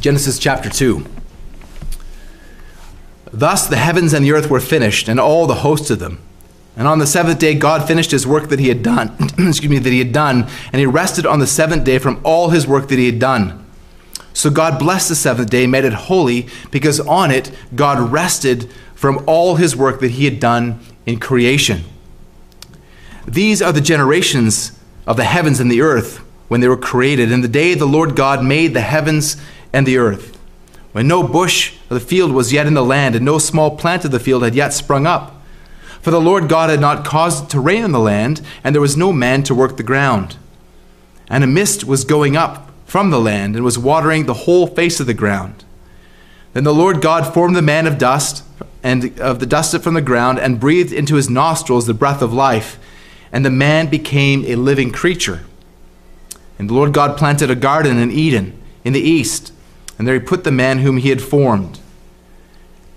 Genesis chapter 2. Thus the heavens and the earth were finished, and all the hosts of them. And on the seventh day God finished his work that he had done, excuse me, that he had done, and he rested on the seventh day from all his work that he had done. So God blessed the seventh day, made it holy, because on it God rested from all his work that he had done in creation. These are the generations of the heavens and the earth when they were created, in the day the Lord God made the heavens and the earth, when no bush of the field was yet in the land, and no small plant of the field had yet sprung up. For the Lord God had not caused it to rain on the land, and there was no man to work the ground. And a mist was going up from the land, and was watering the whole face of the ground. Then the Lord God formed the man of dust, and of the dust from the ground, and breathed into his nostrils the breath of life, and the man became a living creature. And the Lord God planted a garden in Eden, in the east, and there he put the man whom he had formed.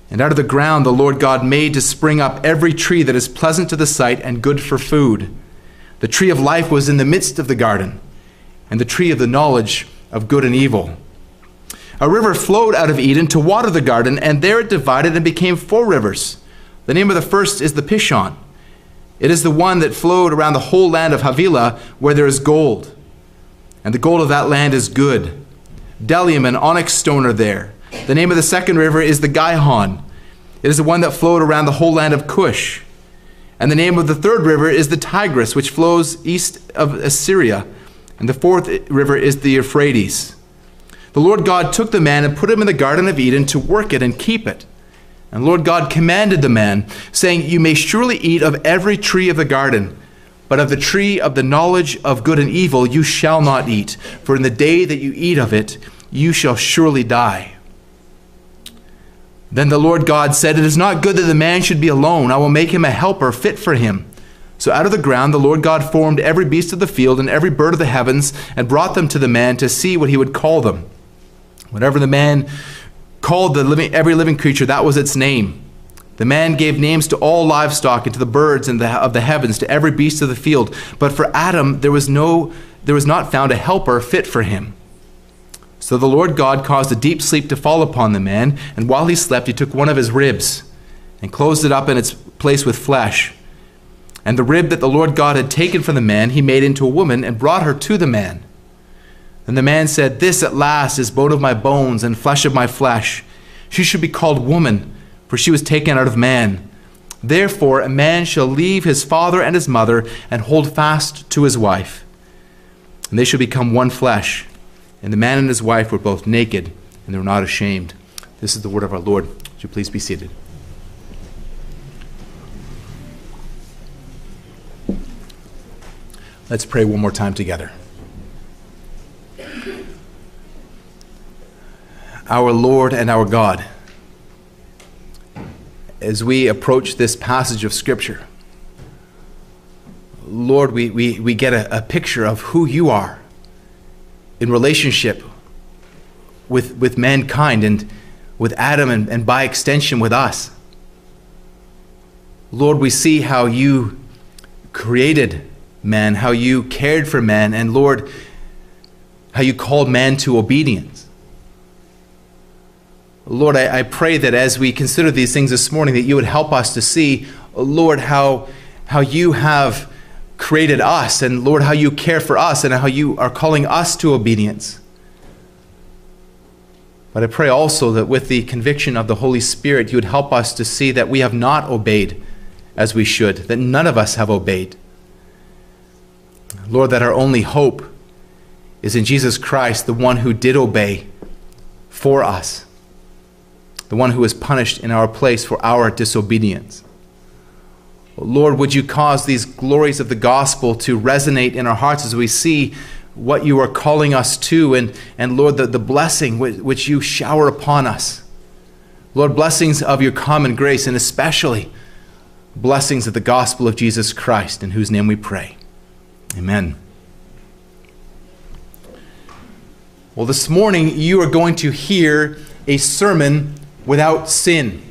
And out of the ground the Lord God made to spring up every tree that is pleasant to the sight and good for food. The tree of life was in the midst of the garden, and the tree of the knowledge of good and evil. A river flowed out of Eden to water the garden, and there it divided and became four rivers. The name of the first is the Pishon. It is the one that flowed around the whole land of Havilah, where there is gold and the gold of that land is good. Bdellium and onyx stone are there. The name of the second river is the Gihon. It is the one that flowed around the whole land of Cush. And the name of the third river is the Tigris, which flows east of Assyria. And the fourth river is the Euphrates. The Lord God took the man and put him in the Garden of Eden to work it and keep it. And Lord God commanded the man, saying, You may surely eat of every tree of the garden. But of the tree of the knowledge of good and evil you shall not eat, for in the day that you eat of it, you shall surely die. Then the Lord God said, It is not good that the man should be alone. I will make him a helper fit for him. So out of the ground the Lord God formed every beast of the field and every bird of the heavens, and brought them to the man to see what he would call them. Whatever the man called the living, every living creature, that was its name. The man gave names to all livestock and to the birds and the, of the heavens, to every beast of the field. But for Adam there was no there was not found a helper fit for him. So the Lord God caused a deep sleep to fall upon the man, and while he slept he took one of his ribs and closed it up in its place with flesh. And the rib that the Lord God had taken from the man he made into a woman and brought her to the man. And the man said, This at last is bone of my bones and flesh of my flesh. She should be called woman for she was taken out of man. Therefore, a man shall leave his father and his mother and hold fast to his wife, and they shall become one flesh. And the man and his wife were both naked, and they were not ashamed. This is the word of our Lord. Would you please be seated? Let's pray one more time together. Our Lord and our God as we approach this passage of Scripture, Lord, we, we, we get a, a picture of who you are in relationship with, with mankind and with Adam and, and by extension with us. Lord, we see how you created man, how you cared for man, and Lord, how you called man to obedience. Lord, I, I, pray that as we consider these things this morning, that you would help us to see, Lord, how, how you have created us, and Lord, how you care for us, and how you are calling us to obedience. But I pray also that with the conviction of the Holy Spirit, you would help us to see that we have not obeyed as we should, that none of us have obeyed. Lord, that our only hope is in Jesus Christ, the one who did obey for us the one who was punished in our place for our disobedience. Lord, would you cause these glories of the gospel to resonate in our hearts as we see what you are calling us to, and, and Lord, the, the blessing which, which you shower upon us. Lord, blessings of your common grace, and especially blessings of the gospel of Jesus Christ, in whose name we pray. Amen. Well, this morning you are going to hear a sermon without sin.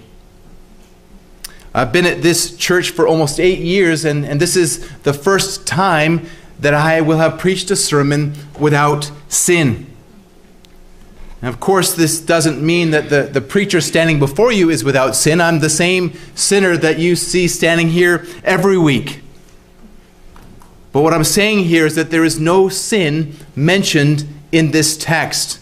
I've been at this church for almost eight years, and, and this is the first time that I will have preached a sermon without sin. Of course, this doesn't mean that the, the preacher standing before you is without sin. I'm the same sinner that you see standing here every week. But what I'm saying here is that there is no sin mentioned in this text.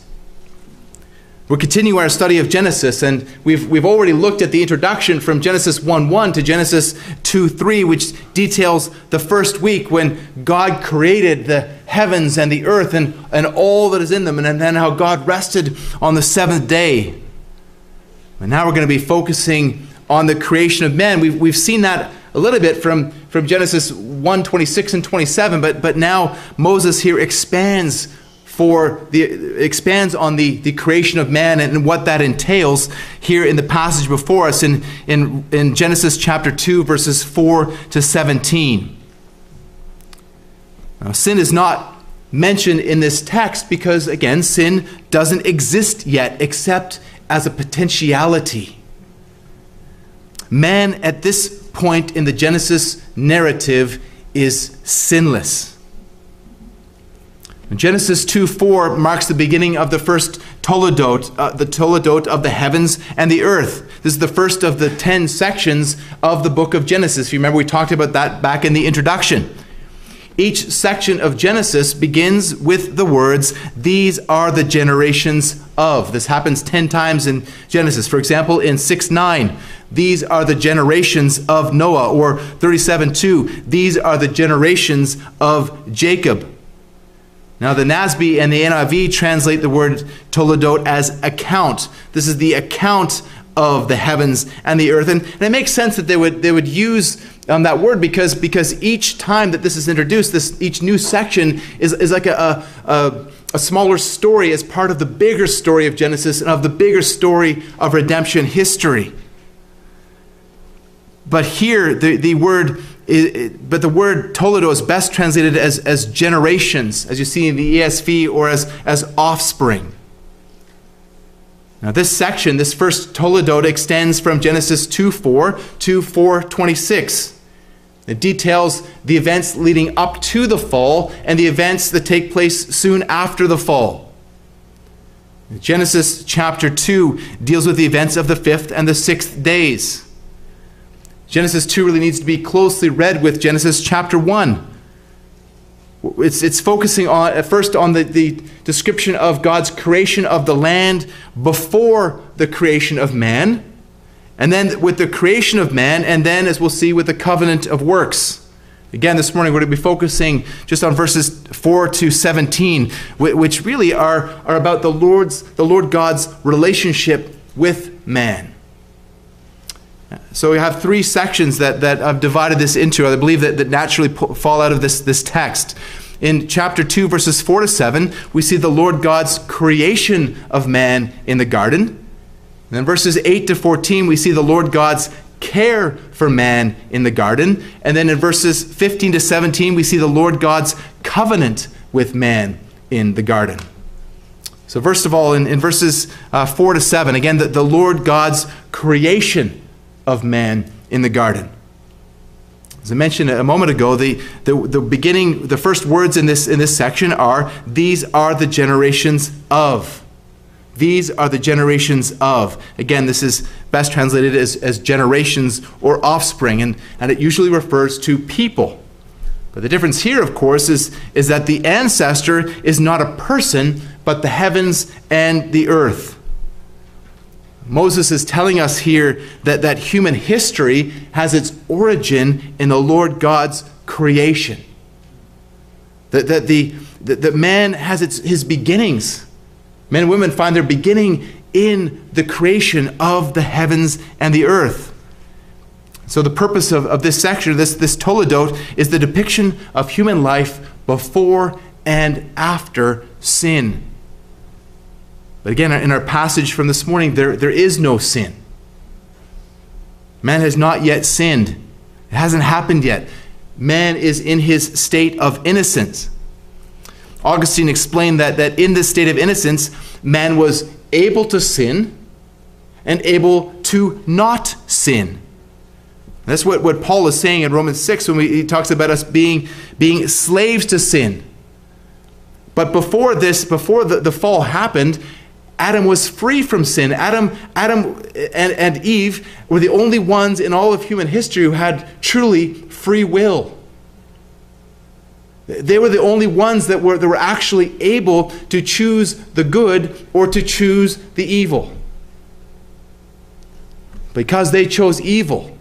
We're continuing our study of Genesis, and we've, we've already looked at the introduction from Genesis 1 1 to Genesis 2 3, which details the first week when God created the heavens and the earth and, and all that is in them, and then how God rested on the seventh day. And now we're going to be focusing on the creation of man. We've, we've seen that a little bit from, from Genesis 1 26 and 27, but, but now Moses here expands for the expands on the, the creation of man and what that entails here in the passage before us in, in, in Genesis chapter 2, verses 4 to 17. Now, sin is not mentioned in this text because, again, sin doesn't exist yet except as a potentiality. Man, at this point in the Genesis narrative, is sinless. Genesis 2 4 marks the beginning of the first Toledot, uh, the Toledot of the heavens and the earth. This is the first of the 10 sections of the book of Genesis. If you remember, we talked about that back in the introduction. Each section of Genesis begins with the words, These are the generations of. This happens 10 times in Genesis. For example, in 6 9, These are the generations of Noah. Or 37 2, These are the generations of Jacob. Now, the NASB and the NIV translate the word Toledot as account. This is the account of the heavens and the earth. And, and it makes sense that they would, they would use um, that word because, because each time that this is introduced, this, each new section is, is like a, a, a smaller story as part of the bigger story of Genesis and of the bigger story of redemption history. But here, the, the word it, it, but the word Toledo is best translated as, as generations, as you see in the ESV, or as, as offspring. Now, this section, this first Toledot, extends from Genesis 2 4 to 4 26. It details the events leading up to the fall and the events that take place soon after the fall. Genesis chapter 2 deals with the events of the fifth and the sixth days. Genesis 2 really needs to be closely read with Genesis chapter 1. It's, it's focusing on, at first on the, the description of God's creation of the land before the creation of man, and then with the creation of man, and then, as we'll see, with the covenant of works. Again, this morning we're going to be focusing just on verses 4 to 17, which really are, are about the Lord's, the Lord God's relationship with man. So we have three sections that, that I've divided this into, I believe that, that naturally fall out of this, this text. In chapter 2, verses 4 to 7, we see the Lord God's creation of man in the garden. And then verses 8 to 14, we see the Lord God's care for man in the garden. And then in verses 15 to 17, we see the Lord God's covenant with man in the garden. So, first of all, in, in verses uh, 4 to 7, again, the, the Lord God's creation of man in the garden. As I mentioned a moment ago, the, the, the beginning, the first words in this, in this section are, These are the generations of. These are the generations of. Again, this is best translated as, as generations or offspring, and, and it usually refers to people. But the difference here, of course, is, is that the ancestor is not a person, but the heavens and the earth. Moses is telling us here that, that human history has its origin in the Lord God's creation. That, that, the, that, that man has its, his beginnings. Men and women find their beginning in the creation of the heavens and the earth. So, the purpose of, of this section, this, this Toledot, is the depiction of human life before and after sin. But again, in our passage from this morning, there, there is no sin. Man has not yet sinned, it hasn't happened yet. Man is in his state of innocence. Augustine explained that, that in this state of innocence, man was able to sin and able to not sin. That's what, what Paul is saying in Romans 6 when we, he talks about us being, being slaves to sin. But before this, before the, the fall happened, Adam was free from sin. Adam, Adam and, and Eve were the only ones in all of human history who had truly free will. They were the only ones that were, that were actually able to choose the good or to choose the evil. Because they chose evil,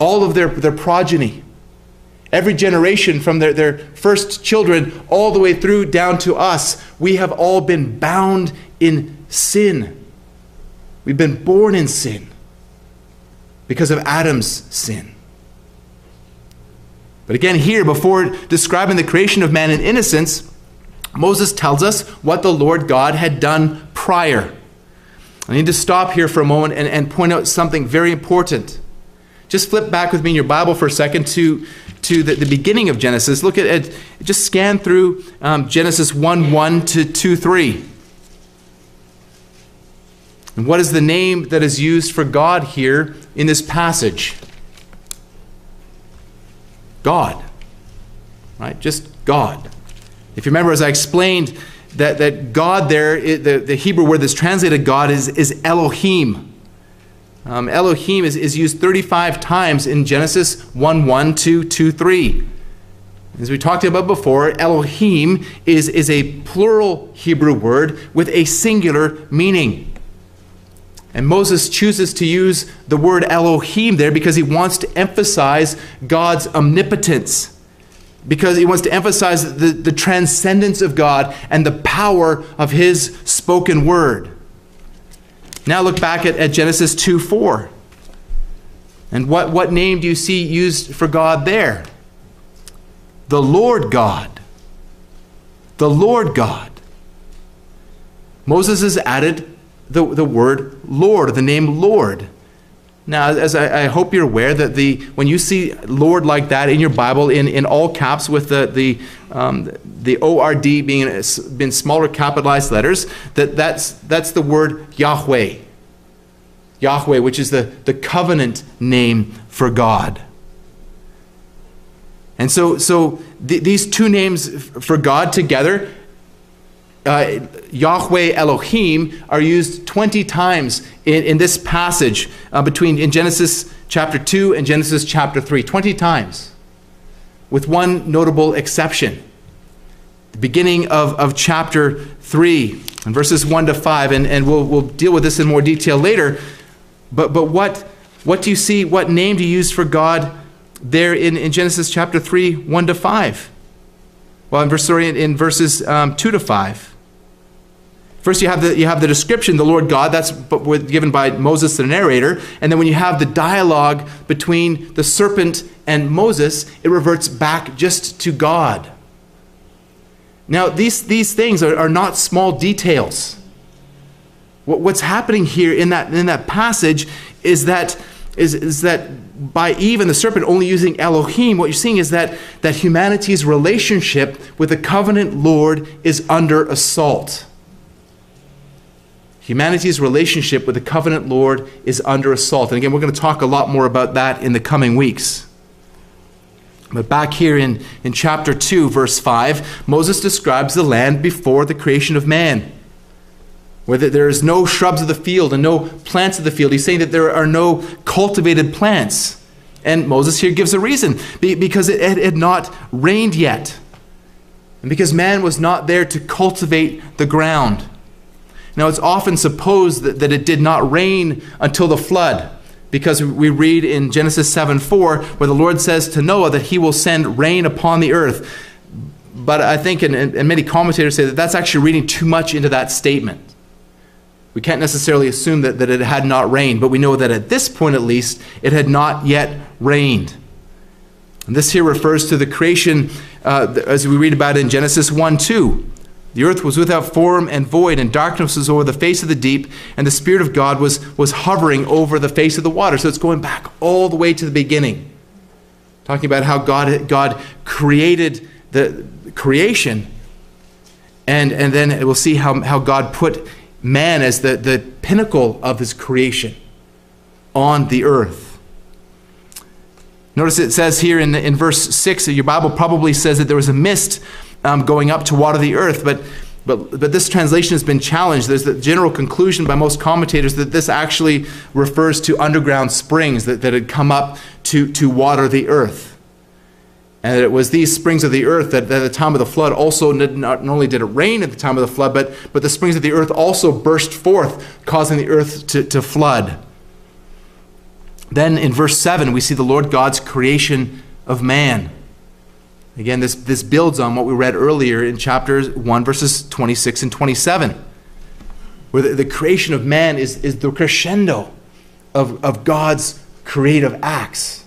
all of their, their progeny, every generation from their, their first children all the way through down to us, we have all been bound in sin. We've been born in sin because of Adam's sin. But again, here, before describing the creation of man in innocence, Moses tells us what the Lord God had done prior. I need to stop here for a moment and, and point out something very important. Just flip back with me in your Bible for a second to, to the, the beginning of Genesis. Look at it, just scan through um, Genesis 1 1 to 2 3. And what is the name that is used for God here in this passage? God. Right? Just God. If you remember, as I explained, that, that God there, the, the Hebrew word that's translated God is, is Elohim. Um, Elohim is, is used 35 times in Genesis 1 1 to 2 3. As we talked about before, Elohim is, is a plural Hebrew word with a singular meaning. And Moses chooses to use the word Elohim there because he wants to emphasize God's omnipotence, because he wants to emphasize the, the transcendence of God and the power of his spoken word. Now look back at, at Genesis 2 4. And what, what name do you see used for God there? The Lord God. The Lord God. Moses has added the, the word Lord, the name Lord. Now, as I, I, hope you're aware that the when you see Lord like that in your Bible in, in all caps with the the um, the ORD being in smaller capitalized letters, that that's that's the word Yahweh. Yahweh, which is the, the covenant name for God. And so, so th- these two names for God together uh, Yahweh Elohim are used 20 times in, in this passage uh, between in Genesis chapter 2 and Genesis chapter 3. 20 times. With one notable exception. The beginning of, of chapter 3 and verses 1 to 5, and, and we'll, we'll deal with this in more detail later. But, but what, what do you see? What name do you use for God there in, in Genesis chapter 3, 1 to 5? Well, in, verse, sorry, in, in verses um, 2 to 5. First, you have the, you have the description, the Lord God, that's given by Moses, the narrator. And then when you have the dialogue between the serpent and Moses, it reverts back just to God. Now, these, these things are, are not small details. What, what's happening here in that, in that passage is that, is, is that by Eve and the serpent only using Elohim, what you're seeing is that, that humanity's relationship with the covenant Lord is under assault. Humanity's relationship with the covenant Lord is under assault. And again, we're going to talk a lot more about that in the coming weeks. But back here in, in chapter 2, verse 5, Moses describes the land before the creation of man, where there is no shrubs of the field and no plants of the field. He's saying that there are no cultivated plants. And Moses here gives a reason because it had not rained yet, and because man was not there to cultivate the ground. Now, it's often supposed that, that it did not rain until the flood, because we read in Genesis 7 4, where the Lord says to Noah that he will send rain upon the earth. But I think, and, and many commentators say that that's actually reading too much into that statement. We can't necessarily assume that, that it had not rained, but we know that at this point at least, it had not yet rained. And this here refers to the creation, uh, as we read about in Genesis 1 2. The earth was without form and void, and darkness was over the face of the deep, and the Spirit of God was, was hovering over the face of the water. So it's going back all the way to the beginning. Talking about how God, God created the creation, and, and then we'll see how, how God put man as the, the pinnacle of his creation on the earth. Notice it says here in, in verse 6, your Bible probably says that there was a mist um, going up to water the earth. But But, but this translation has been challenged. There's the general conclusion by most commentators that this actually refers to underground springs that, that had come up to, to water the earth. And it was these springs of the earth that, that at the time of the flood also not, not only did it rain at the time of the flood, but, but the springs of the earth also burst forth, causing the earth to, to flood. Then in verse 7, we see the Lord God's creation of man. Again, this, this builds on what we read earlier in chapters 1, verses 26 and 27, where the, the creation of man is, is the crescendo of, of God's creative acts.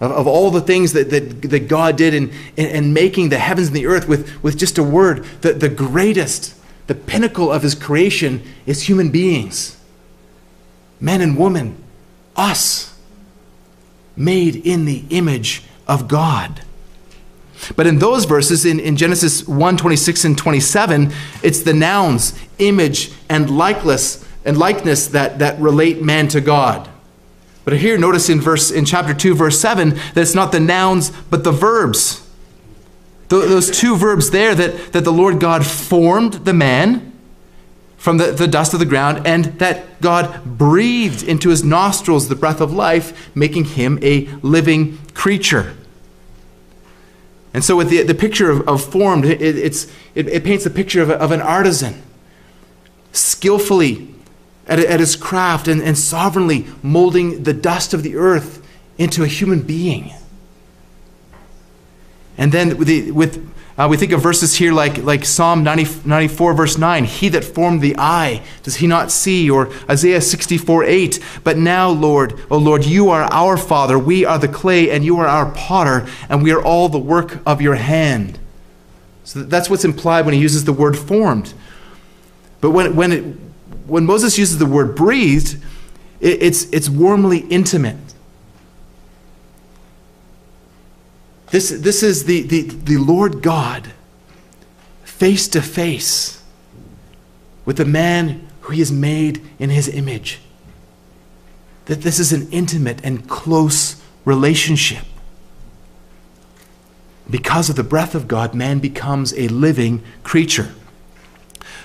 Of, of all the things that, that, that God did in, in, in making the heavens and the earth with, with just a word, the, the greatest, the pinnacle of his creation is human beings, men and women, us, made in the image of God. But in those verses, in, in Genesis 1 26 and 27, it's the nouns, image, and likeness, and likeness that, that relate man to God. But here, notice in verse in chapter 2, verse 7, that it's not the nouns, but the verbs. Those two verbs there that, that the Lord God formed the man from the, the dust of the ground, and that God breathed into his nostrils the breath of life, making him a living creature. And so, with the, the picture of, of formed, it, it's, it, it, paints the picture of, of an artisan skillfully at, at his craft and, and sovereignly molding the dust of the earth into a human being. And then with, the, with uh, we think of verses here like, like Psalm 90, 94, verse 9 He that formed the eye, does he not see? Or Isaiah 64, 8 But now, Lord, O Lord, you are our Father, we are the clay, and you are our potter, and we are all the work of your hand. So that's what's implied when he uses the word formed. But when, when, it, when Moses uses the word breathed, it, it's, it's warmly intimate. This, this is the, the, the Lord God face to face with the man who he has made in his image. That this is an intimate and close relationship. Because of the breath of God, man becomes a living creature.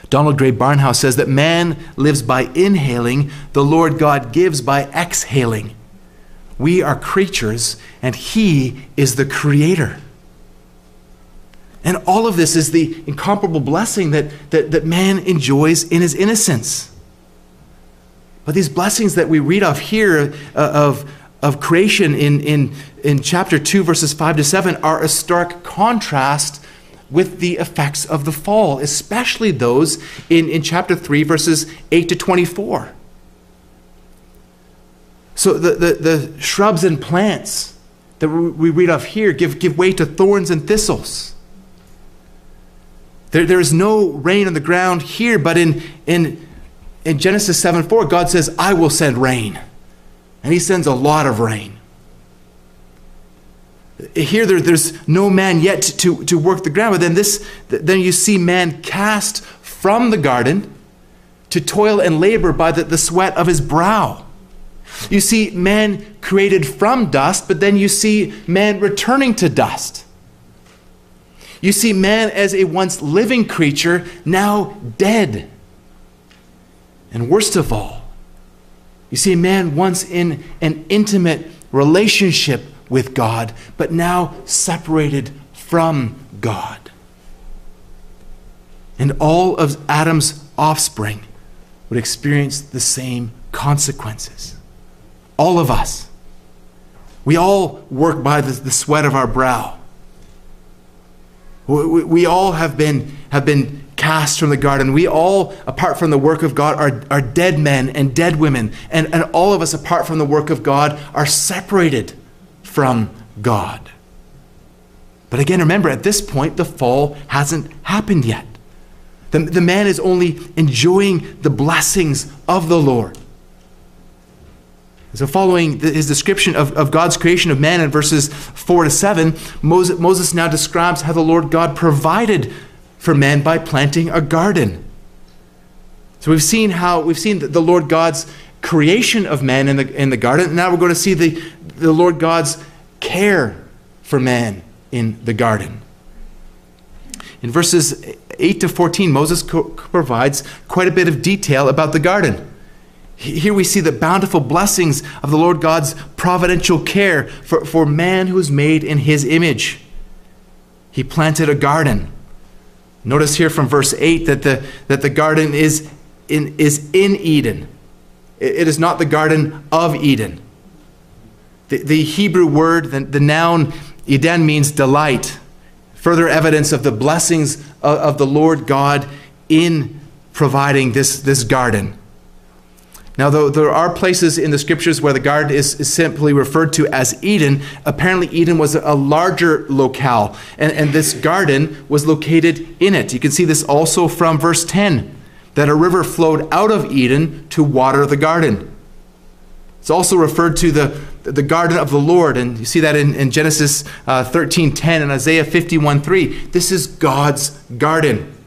Donald Grey Barnhouse says that man lives by inhaling, the Lord God gives by exhaling. We are creatures, and He is the creator. And all of this is the incomparable blessing that, that, that man enjoys in his innocence. But these blessings that we read of here, uh, of, of creation in, in, in chapter 2, verses 5 to 7, are a stark contrast with the effects of the fall, especially those in, in chapter 3, verses 8 to 24. So the, the, the shrubs and plants that we read of here give, give way to thorns and thistles. There, there is no rain on the ground here, but in, in, in Genesis 7 4, God says, I will send rain. And He sends a lot of rain. Here, there, there's no man yet to, to work the ground, but then, this, then you see man cast from the garden to toil and labor by the, the sweat of his brow. You see man created from dust, but then you see man returning to dust. You see man as a once living creature, now dead. And worst of all, you see man once in an intimate relationship with God, but now separated from God. And all of Adam's offspring would experience the same consequences. All of us. We all work by the, the sweat of our brow. We, we, all have been, have been cast from the garden. We all, apart from the work of God, are, are dead men and dead women. And, and all of us, apart from the work of God, are separated from God. But again, remember, at this point, the fall hasn't happened yet. The, the man is only enjoying the blessings of the Lord. So, following his description of, of God's creation of man in verses 4 to 7, Moses, Moses now describes how the Lord God provided for man by planting a garden. So, we've seen how we've seen the Lord God's creation of man in the, in the garden. Now we're going to see the, the Lord God's care for man in the garden. In verses 8 to 14, Moses co- provides quite a bit of detail about the garden. Here we see the bountiful blessings of the Lord God's providential care for, for man who is made in his image. He planted a garden. Notice here from verse 8 that the, that the garden is in, is in Eden. It, it is not the garden of Eden. The, the Hebrew word, the, the noun Eden means delight. Further evidence of the blessings of, of the Lord God in providing this, this garden. Now, though there are places in the scriptures where the garden is, is simply referred to as Eden, apparently Eden was a larger locale, and, and this garden was located in it. You can see this also from verse 10 that a river flowed out of Eden to water the garden. It's also referred to the, the garden of the Lord, and you see that in, in Genesis uh, 13 10 and Isaiah 51 3. This is God's garden.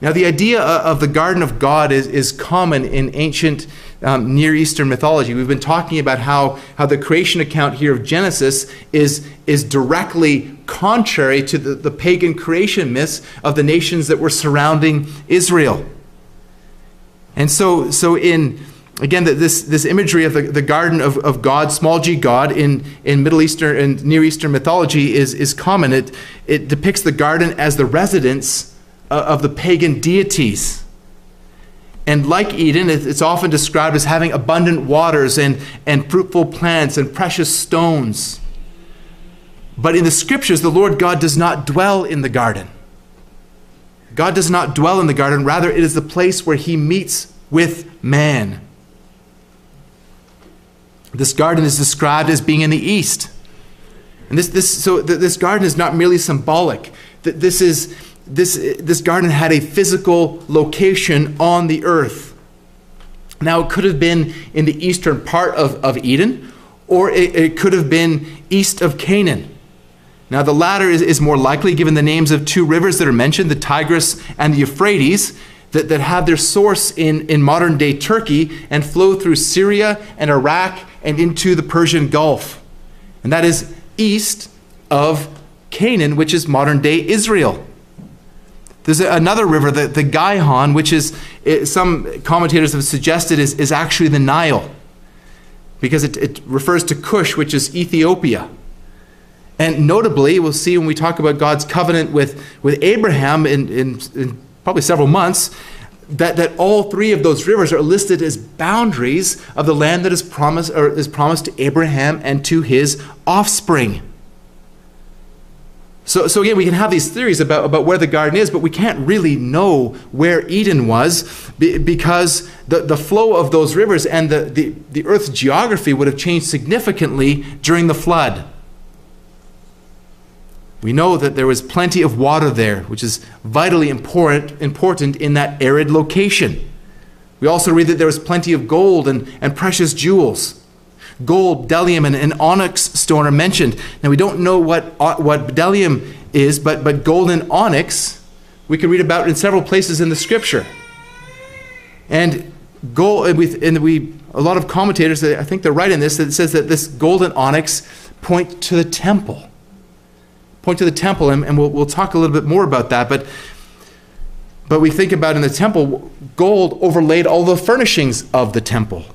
Now, the idea of the garden of God is, is common in ancient um, Near Eastern mythology. We've been talking about how, how the creation account here of Genesis is, is directly contrary to the, the pagan creation myths of the nations that were surrounding Israel. And so, so in again, this, this imagery of the, the garden of, of God, small g God, in, in Middle Eastern and Near Eastern mythology is, is common. It, it depicts the garden as the residence Uh, of the pagan deities. And like Eden, it's often described as having abundant waters and, and fruitful plants and precious stones. But in the scriptures, the Lord God does not dwell in the garden. God does not dwell in the garden, rather, it is the place where he meets with man. This garden is described as being in the east. And this, this, so this garden is not merely symbolic. This is, this, this garden had a physical location on the earth. Now, it could have been in the eastern part of, of Eden, or it, it could have been east of Canaan. Now, the latter is, is more likely given the names of two rivers that are mentioned, the Tigris and the Euphrates, that, that have their source in, in modern day Turkey and flow through Syria and Iraq and into the Persian Gulf. And that is east of Canaan, which is modern day Israel. There's another river, the, the Gihon, which is, it, some commentators have suggested is, is actually the Nile, because it, it refers to Cush, which is Ethiopia. And notably, we'll see when we talk about God's covenant with, with Abraham in, in, in probably several months, that, that all three of those rivers are listed as boundaries of the land that is promised, or is promised to Abraham and to his offspring. So, so again, we can have these theories about, about where the garden is, but we can't really know where Eden was because the, the flow of those rivers and the, the, the earth's geography would have changed significantly during the flood. We know that there was plenty of water there, which is vitally important, important in that arid location. We also read that there was plenty of gold and, and precious jewels. Gold, bdellium, and, onyx stone are mentioned. Now, we don't know what, uh, what bdellium is, but, but gold and onyx we can read about in several places in the scripture. And gold, and we, and we a lot of commentators, I think they're right in this, that it says that this gold and onyx point to the temple. Point to the temple, and, and we'll, we'll talk a little bit more about that. But, but we think about in the temple, gold overlaid all the furnishings of the temple.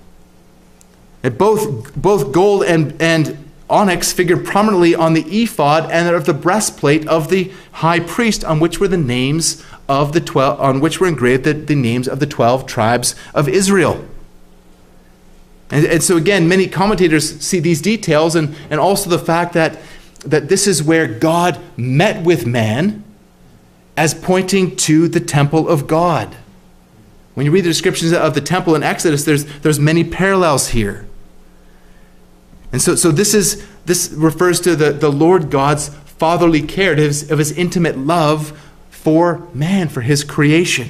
And both, both gold and, and onyx figured prominently on the ephod and of the breastplate of the high priest, on which were the names of the twelve, on which were engraved the, the names of the twelve tribes of Israel. And, and so again, many commentators see these details and, and also the fact that, that this is where God met with man as pointing to the temple of God. When you read the descriptions of the temple in Exodus, there's, there's many parallels here. And so, so this, is, this refers to the, the Lord God's fatherly care, of his, of his intimate love for man, for his creation.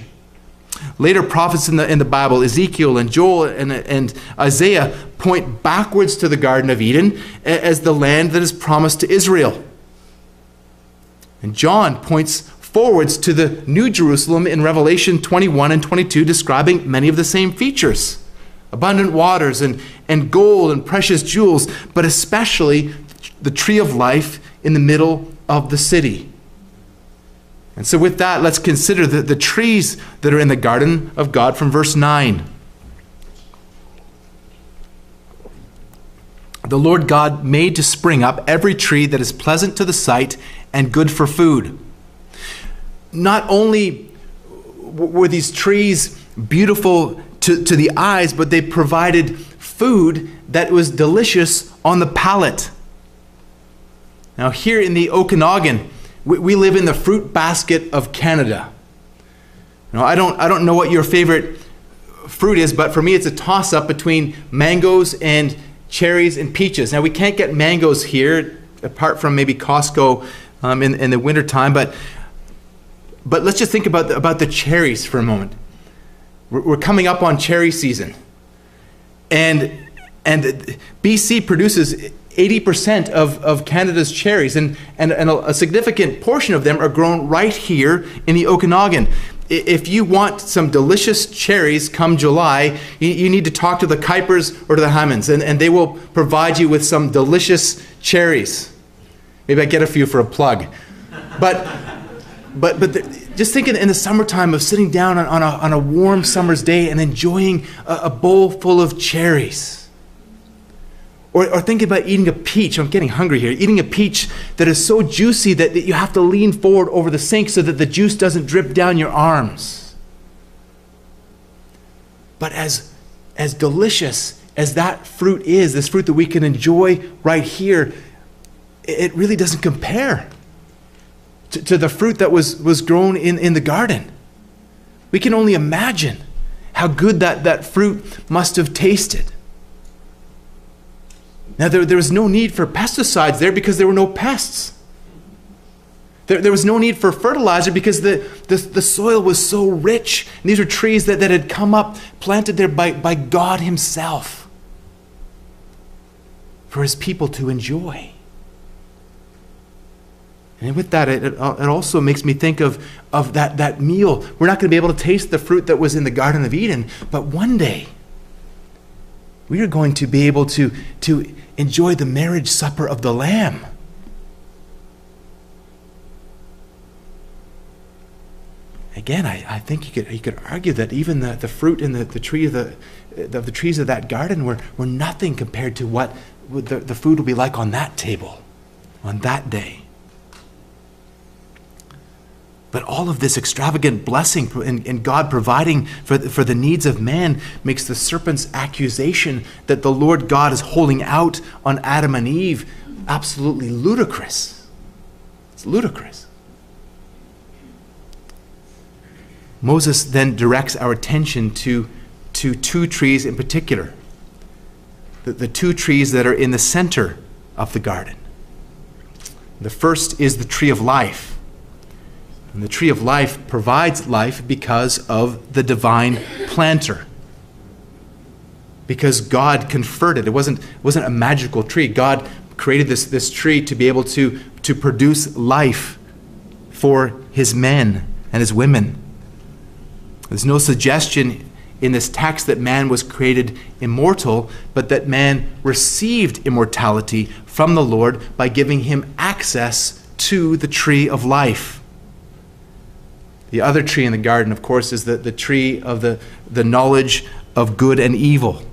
Later prophets in the, in the Bible, Ezekiel and Joel and, and Isaiah, point backwards to the Garden of Eden as the land that is promised to Israel. And John points forwards to the New Jerusalem in Revelation 21 and 22, describing many of the same features abundant waters and, and gold and precious jewels, but especially the tree of life in the middle of the city. And so, with that, let's consider the, the trees that are in the garden of God from verse 9. The Lord God made to spring up every tree that is pleasant to the sight and good for food. Not only were these trees beautiful to, to the eyes, but they provided food that was delicious on the palate. Now, here in the Okanagan, we, we live in the fruit basket of Canada. Now, I don't, I don't know what your favorite fruit is, but for me, it's a toss up between mangoes and cherries and peaches. Now, we can't get mangoes here, apart from maybe Costco um, in, in the wintertime, but, but let's just think about the, about the cherries for a moment. We're, coming up on cherry season. And, and BC produces 80% of, of Canada's cherries, and, and, and a, a significant portion of them are grown right here in the Okanagan. If you want some delicious cherries come July, you, you need to talk to the Kuipers or to the Hammonds, and, and they will provide you with some delicious cherries. Maybe I get a few for a plug. But, but, but the, just thinking in the summertime of sitting down on, on, a, on a warm summer's day and enjoying a, a bowl full of cherries or, or think about eating a peach. I'm getting hungry here. Eating a peach that is so juicy that, that you have to lean forward over the sink so that the juice doesn't drip down your arms. But as, as delicious as that fruit is, this fruit that we can enjoy right here, it really doesn't compare to, to the fruit that was, was grown in, in the garden. We can only imagine how good that, that fruit must have tasted. Now, there, there was no need for pesticides there because there were no pests. There, there was no need for fertilizer because the, the, the soil was so rich. And these were trees that, that had come up, planted there by, by God Himself for His people to enjoy. And with that, it, it also makes me think of, of that, that meal. We're not going to be able to taste the fruit that was in the Garden of Eden, but one day, we are going to be able to, to enjoy the marriage supper of the Lamb. Again, I, I think you could, you could argue that even the, the fruit in the, the tree of the, of the trees of that garden were, were nothing compared to what the, the food will be like on that table, on that day. But all of this extravagant blessing and, God providing for the, for the needs of man makes the serpent's accusation that the Lord God is holding out on Adam and Eve absolutely ludicrous. It's ludicrous. Moses then directs our attention to, to two trees in particular the, the two trees that are in the center of the garden. The first is the tree of life and the tree of life provides life because of the divine planter. Because God conferred it. It wasn't, it wasn't a magical tree. God created this, this tree to be able to, to produce life for his men and his women. There's no suggestion in this text that man was created immortal, but that man received immortality from the Lord by giving him access to the tree of life. The other tree in the garden, of course, is the, the tree of the, the knowledge of good and evil.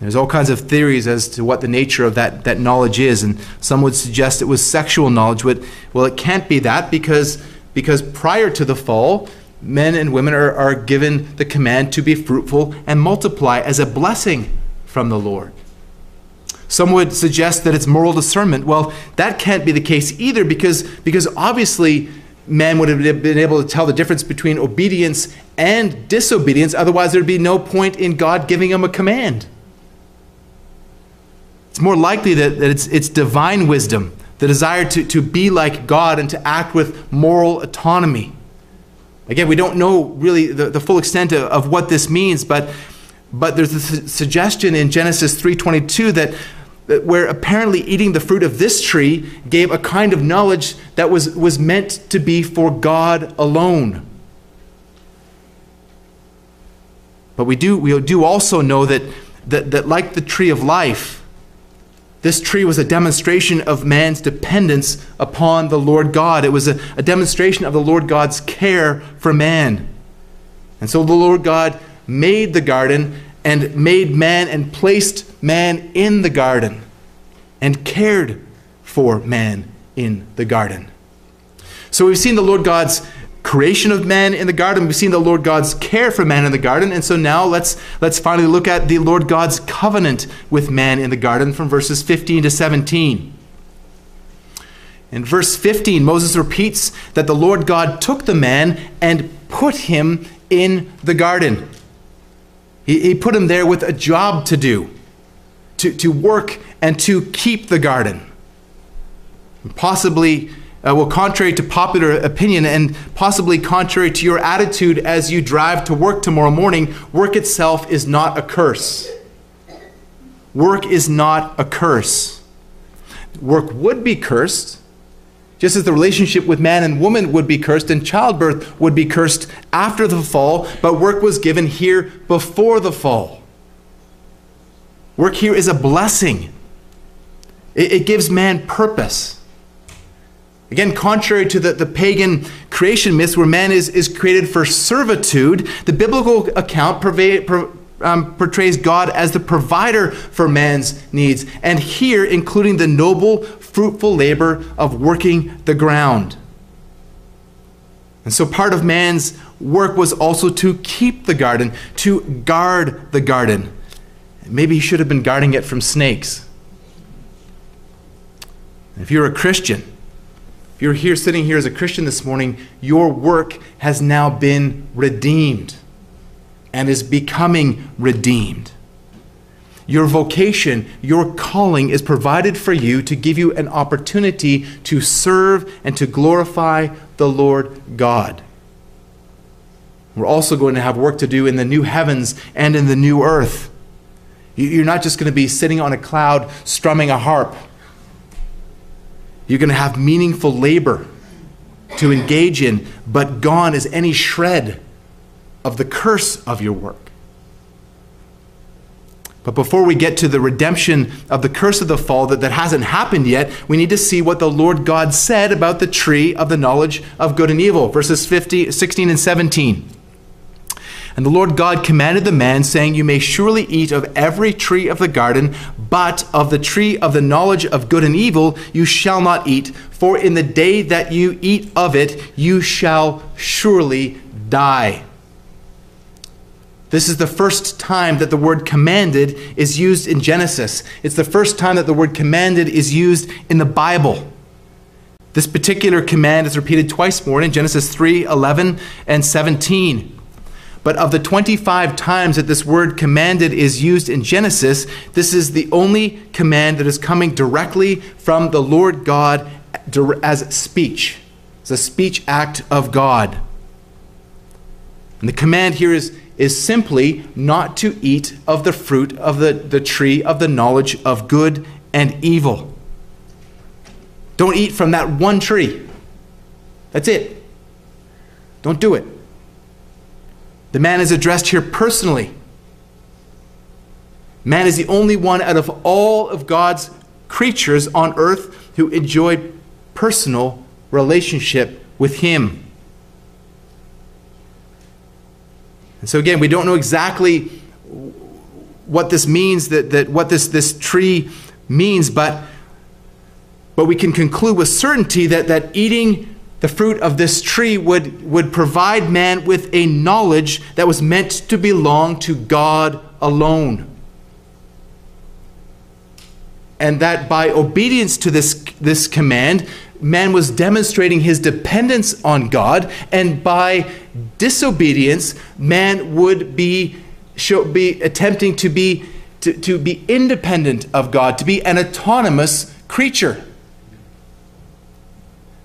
There's all kinds of theories as to what the nature of that, that knowledge is, and some would suggest it was sexual knowledge. But, well, it can't be that because, because prior to the fall, men and women are, are given the command to be fruitful and multiply as a blessing from the Lord. Some would suggest that it's moral discernment. Well, that can't be the case either because, because obviously man would have been able to tell the difference between obedience and disobedience. Otherwise, there'd be no point in God giving him a command. It's more likely that, that it's, it's divine wisdom, the desire to, to be like God and to act with moral autonomy. Again, we don't know really the, the full extent of, of what this means, but, but there's a su- suggestion in Genesis 3.22 that where apparently eating the fruit of this tree gave a kind of knowledge that was, was meant to be for God alone. But we do, we do also know that, that, that, like the tree of life, This tree was a demonstration of man's dependence upon the Lord God. It was a, a demonstration of the Lord God's care for man. And so the Lord God made the garden and made man and placed man in the garden and cared for man in the garden. So we've seen the Lord God's creation of man in the garden. We've seen the Lord God's care for man in the garden. And so now let's, let's finally look at the Lord God's covenant with man in the garden from verses 15 to 17. In verse 15, Moses repeats that the Lord God took the man and put him in the garden. He, he put him there with a job to do, to, to work and to keep the garden. Possibly uh, well, contrary to popular opinion and possibly contrary to your attitude as you drive to work tomorrow morning, work itself is not a curse. Work is not a curse. Work would be cursed, just as the relationship with man and woman would be cursed and childbirth would be cursed after the fall, but work was given here before the fall. Work here is a blessing, it, it gives man purpose. Again, contrary to the, the pagan creation myths where man is, is created for servitude, the biblical account um, portrays God as the provider for man's needs, and here including the noble, fruitful labor of working the ground. And so part of man's work was also to keep the garden, to guard the garden. Maybe he should have been guarding it from snakes. If you're a Christian, if you're here sitting here as a Christian this morning, your work has now been redeemed and is becoming redeemed. Your vocation, your calling is provided for you to give you an opportunity to serve and to glorify the Lord God. We're also going to have work to do in the new heavens and in the new earth. You're not just going to be sitting on a cloud strumming a harp you're going to have meaningful labor to engage in, but gone is any shred of the curse of your work. But before we get to the redemption of the curse of the fall that, that hasn't happened yet, we need to see what the Lord God said about the tree of the knowledge of good and evil. Verses 50, 16 and 17. And the Lord God commanded the man, saying, You may surely eat of every tree of the garden, but of the tree of the knowledge of good and evil you shall not eat, for in the day that you eat of it, you shall surely die. This is the first time that the word commanded is used in Genesis. It's the first time that the word commanded is used in the Bible. This particular command is repeated twice more in Genesis 3 11 and 17. But of the 25 times that this word commanded is used in Genesis, this is the only command that is coming directly from the Lord God as speech. It's a speech act of God. And the command here is, is simply not to eat of the fruit of the, the tree of the knowledge of good and evil. Don't eat from that one tree. That's it. Don't do it. The man is addressed here personally. Man is the only one out of all of God's creatures on earth who enjoyed personal relationship with Him. And so, again, we don't know exactly what this means, that, that what this, this tree means, but, but we can conclude with certainty that, that eating the fruit of this tree would, would provide man with a knowledge that was meant to belong to God alone. And that by obedience to this, this command, man was demonstrating his dependence on God, and by disobedience, man would be, show, be attempting to be, to, to be independent of God, to be an autonomous creature.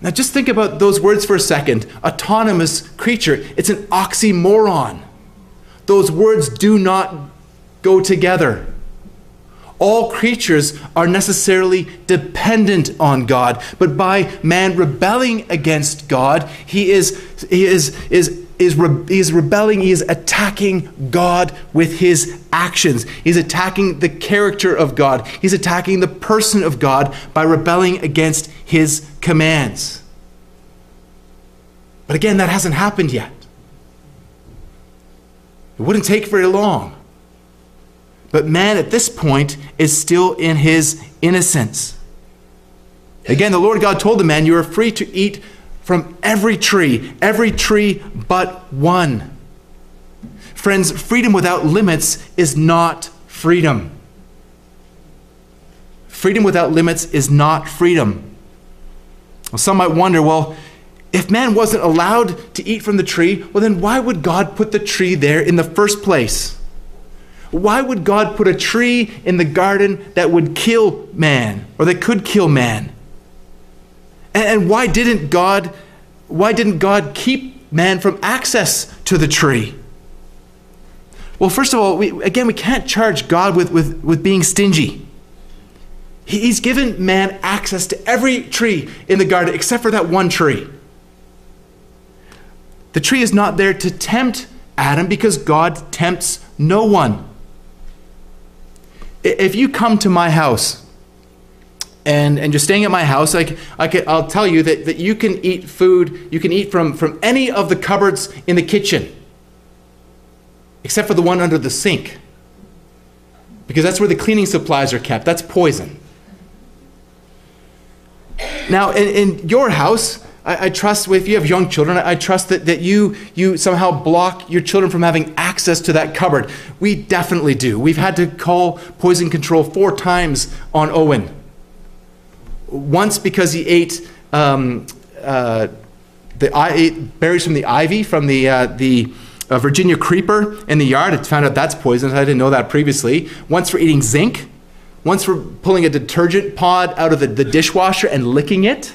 Now, just think about those words for a second autonomous creature. It's an oxymoron. Those words do not go together. All creatures are necessarily dependent on God, but by man rebelling against God, he is, he is, is is, re- he is rebelling, he is attacking God with his actions. He's attacking the character of God, he's attacking the person of God by rebelling against his commands. But again, that hasn't happened yet. It wouldn't take very long. But man at this point is still in his innocence. Again, the Lord God told the man, You are free to eat from every tree, every tree but one. Friends, freedom without limits is not freedom. Freedom without limits is not freedom. Well, some might wonder well, if man wasn't allowed to eat from the tree, well, then why would God put the tree there in the first place? Why would God put a tree in the garden that would kill man or that could kill man? And why didn't God why didn't God keep man from access to the tree? Well, first of all, we, again, we can't charge God with, with, with being stingy. He's given man access to every tree in the garden except for that one tree. The tree is not there to tempt Adam because God tempts no one. If you come to my house and, and you're staying at my house, I, I can, I'll tell you that, that you can eat food, you can eat from, from any of the cupboards in the kitchen, except for the one under the sink. Because that's where the cleaning supplies are kept. That's poison. Now, in, in your house, I, I, trust if you have young children, I, I trust that, that you, you somehow block your children from having access to that cupboard. We definitely do. We've had to call poison control four times on Owen once because he ate um, uh, the ate berries from the ivy from the uh, the uh, Virginia creeper in the yard. I found out that's poisonous. I didn't know that previously. Once for eating zinc. Once for pulling a detergent pod out of the, the dishwasher and licking it.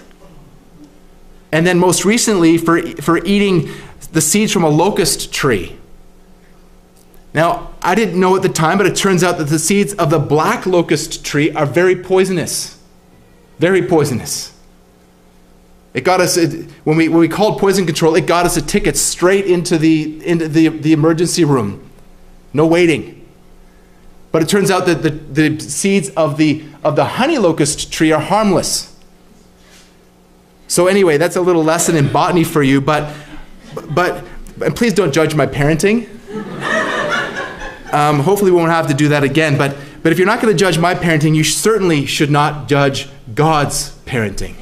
And then most recently for, for eating the seeds from a locust tree. Now, I didn't know at the time, but it turns out that the seeds of the black locust tree are very poisonous. Very poisonous. It got us, it, when, we, when we called poison control, it got us a ticket straight into the, into the, the emergency room. No waiting. But it turns out that the, the seeds of the, of the honey locust tree are harmless. So, anyway, that's a little lesson in botany for you, but, but and please don't judge my parenting. Um, hopefully, we won't have to do that again. But, but if you're not going to judge my parenting, you certainly should not judge God's parenting.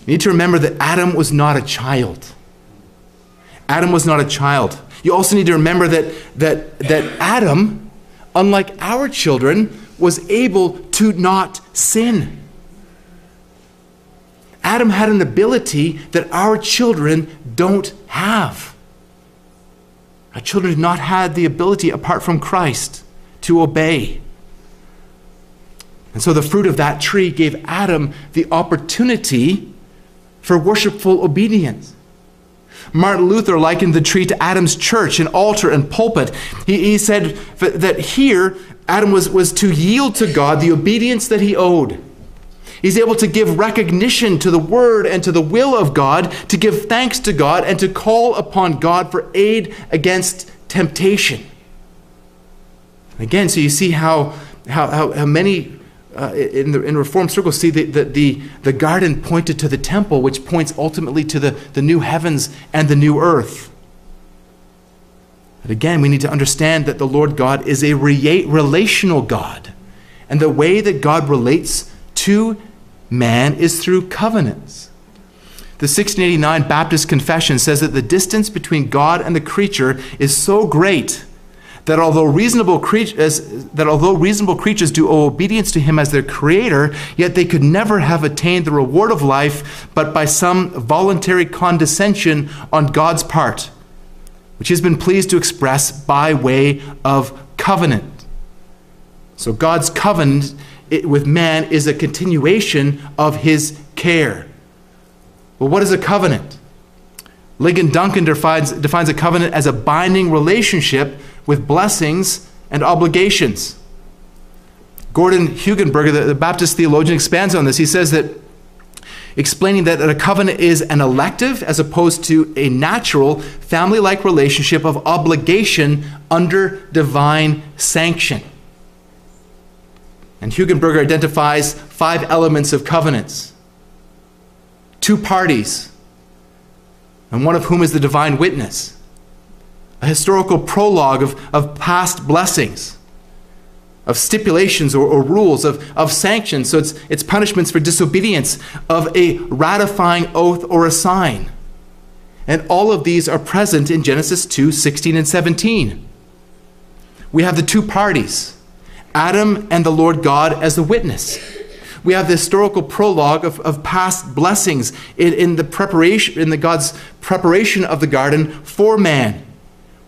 You need to remember that Adam was not a child. Adam was not a child. You also need to remember that, that, that Adam, unlike our children, was able to not sin. Adam had an ability that our children don't have. Our children have not had the ability, apart from Christ, to obey. And so the fruit of that tree gave Adam the opportunity for worshipful obedience. Martin Luther likened the tree to Adam's church, an altar and pulpit. He, he said that here, Adam was, was to yield to God the obedience that he owed. He's able to give recognition to the word and to the will of God, to give thanks to God, and to call upon God for aid against temptation. Again, so you see how, how, how, how many uh, in, the, in Reformed circles see the, the, the, the garden pointed to the temple, which points ultimately to the, the new heavens and the new earth. But again, we need to understand that the Lord God is a re- relational God. And the way that God relates to man is through covenants. The 1689 Baptist Confession says that the distance between God and the creature is so great that although reasonable creatures, that although reasonable creatures do owe obedience to him as their creator, yet they could never have attained the reward of life but by some voluntary condescension on God's part, which he has been pleased to express by way of covenant. So God's covenant with man is a continuation of his care. Well, what is a covenant? Ligon Duncan defines, defines a covenant as a binding relationship with blessings and obligations. Gordon Hugenberger, the, the Baptist theologian, expands on this. He says that explaining that a covenant is an elective as opposed to a natural family like relationship of obligation under divine sanction. And Hugenberger identifies five elements of covenants two parties, and one of whom is the divine witness, a historical prologue of, of past blessings of stipulations or, or, rules, of, of sanctions. So it's, it's punishments for disobedience, of a ratifying oath or a sign. And all of these are present in Genesis 2 16 and 17. We have the two parties, Adam and the Lord God as the witness. We have the historical prologue of, of past blessings in, in the preparation in the God's preparation of the garden for man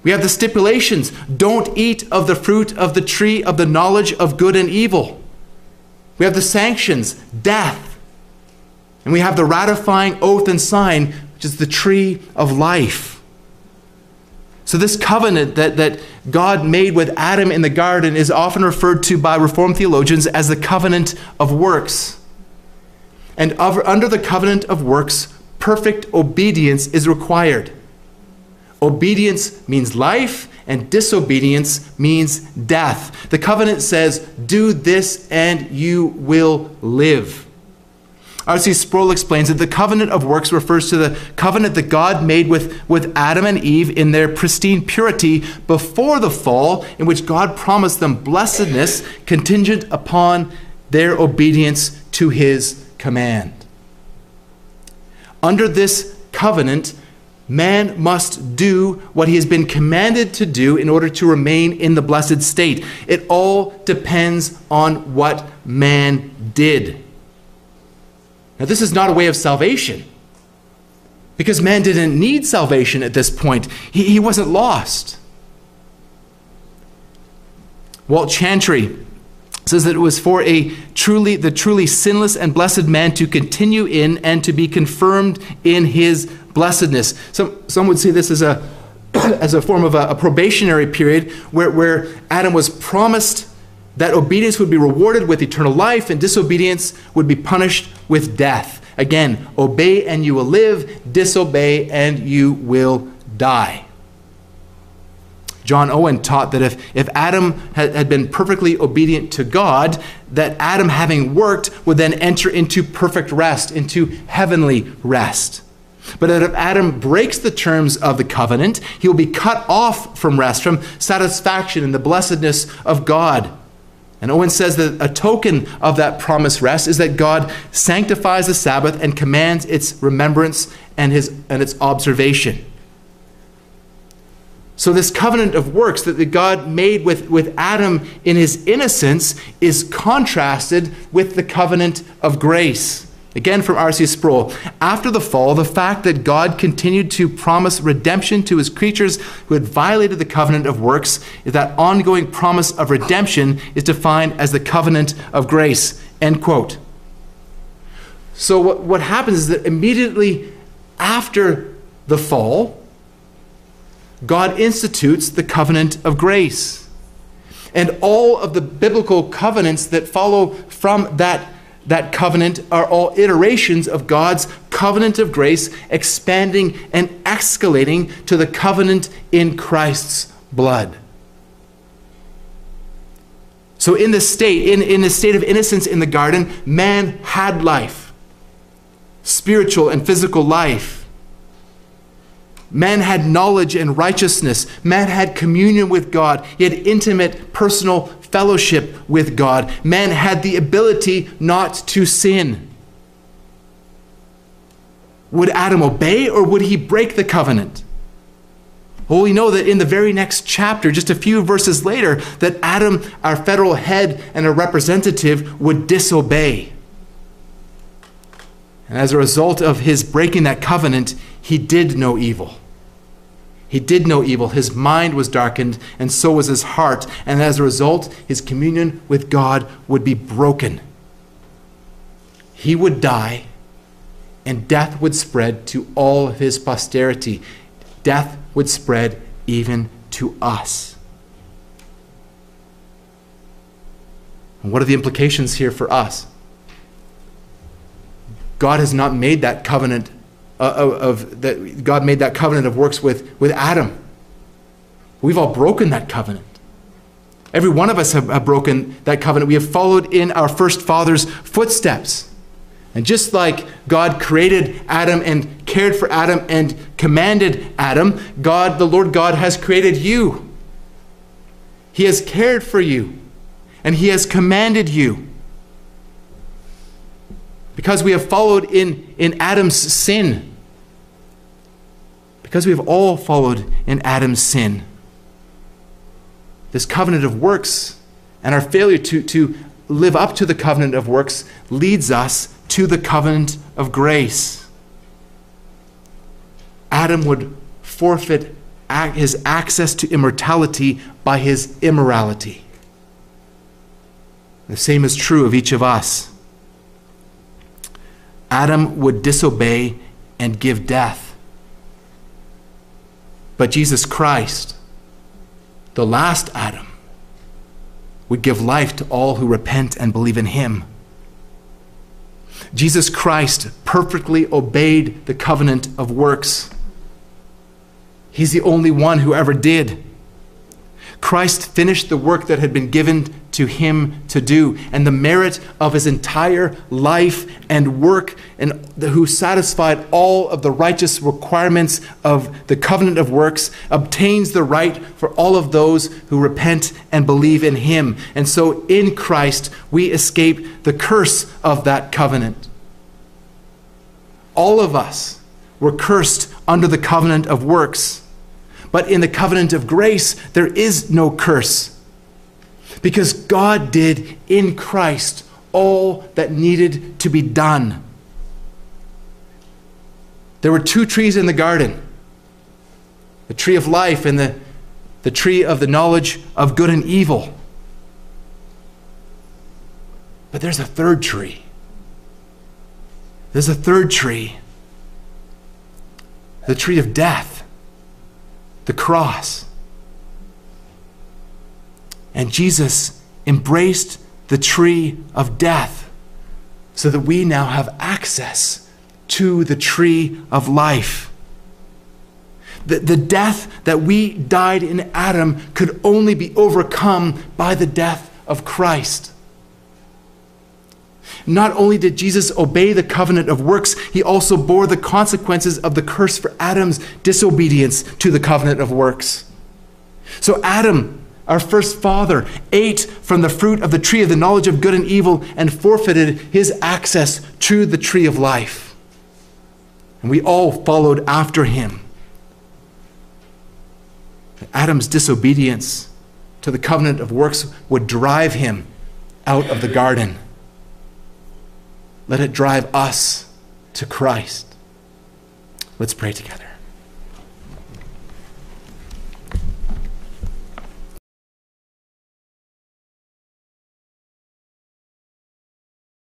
we have the stipulations don't eat of the fruit of the tree of the knowledge of good and evil. We have the sanctions death. And we have the ratifying oath and sign, which is the tree of life. So, this covenant that, that God made with Adam in the garden is often referred to by Reformed theologians as the covenant of works. And under the covenant of works, perfect obedience is required. Obedience means life, and disobedience means death. The covenant says, Do this and you will live. R.C. Sproul explains that the covenant of works refers to the covenant that God made with, with Adam and Eve in their pristine purity before the fall, in which God promised them blessedness contingent upon their obedience to his command. Under this covenant, Man must do what he has been commanded to do in order to remain in the blessed state. It all depends on what man did. Now, this is not a way of salvation because man didn't need salvation at this point, he, he wasn't lost. Walt Chantry says that it was for a truly the truly sinless and blessed man to continue in and to be confirmed in his blessedness. Some, some would see this as a, as a form of a, a probationary period where, where Adam was promised that obedience would be rewarded with eternal life and disobedience would be punished with death. Again, obey and you will live, disobey and you will die. John Owen taught that if, if Adam had, been perfectly obedient to God, that Adam, having worked, would then enter into perfect rest, into heavenly rest. But if Adam breaks the terms of the covenant, he will be cut off from rest, from satisfaction and the blessedness of God. And Owen says that a token of that promised rest is that God sanctifies the Sabbath and commands its remembrance and, his, and its observation. So, this covenant of works that God made with, with Adam in his innocence is contrasted with the covenant of grace. Again from R.C. Sproul. After the fall, the fact that God continued to promise redemption to his creatures who had violated the covenant of works is that ongoing promise of redemption is defined as the covenant of grace. End quote. So, what, what happens is that immediately after the fall, God institutes the covenant of grace. And all of the biblical covenants that follow from that that covenant are all iterations of God's covenant of grace, expanding and escalating to the covenant in Christ's blood. So, in this state, in, in the state of innocence in the garden, man had life spiritual and physical life. Man had knowledge and righteousness. Man had communion with God. He had intimate personal fellowship with God. Man had the ability not to sin. Would Adam obey or would he break the covenant? Well, we know that in the very next chapter, just a few verses later, that Adam, our federal head and a representative, would disobey. And as a result of his breaking that covenant, he did no evil. He did no evil. His mind was darkened, and so was his heart. And as a result, his communion with God would be broken. He would die, and death would spread to all of his posterity. Death would spread even to us. And what are the implications here for us? God has not made that covenant uh, of, that God made that covenant of works with, with Adam. We've all broken that covenant. Every one of us have, have broken that covenant. We have followed in our first father's footsteps. And just like God created Adam and cared for Adam and commanded Adam, God, the Lord God, has created you. He has cared for you and He has commanded you. Because we have followed in, in Adam's sin. Because we have all followed in Adam's sin. This covenant of works and our failure to, to live up to the covenant of works leads us to the covenant of grace. Adam would forfeit his access to immortality by his immorality. The same is true of each of us. Adam would disobey and give death. But Jesus Christ, the last Adam, would give life to all who repent and believe in him. Jesus Christ perfectly obeyed the covenant of works. He's the only one who ever did. Christ finished the work that had been given to him to do, and the merit of his entire life and work, and who satisfied all of the righteous requirements of the covenant of works, obtains the right for all of those who repent and believe in him. And so in Christ, we escape the curse of that covenant. All of us were cursed under the covenant of works. But in the covenant of grace, there is no curse. Because God did in Christ all that needed to be done. There were two trees in the garden the tree of life and the, the tree of the knowledge of good and evil. But there's a third tree. There's a third tree the tree of death the cross. And Jesus embraced the tree of death so that we now have access to the tree of life. The, the death that we died in Adam could only be overcome by the death of Christ. Not only did Jesus obey the covenant of works, he also bore the consequences of the curse for Adam's disobedience to the covenant of works. So, Adam, our first father, ate from the fruit of the tree of the knowledge of good and evil and forfeited his access to the tree of life. And we all followed after him. Adam's disobedience to the covenant of works would drive him out of the garden. Let it drive us to Christ. Let's pray together.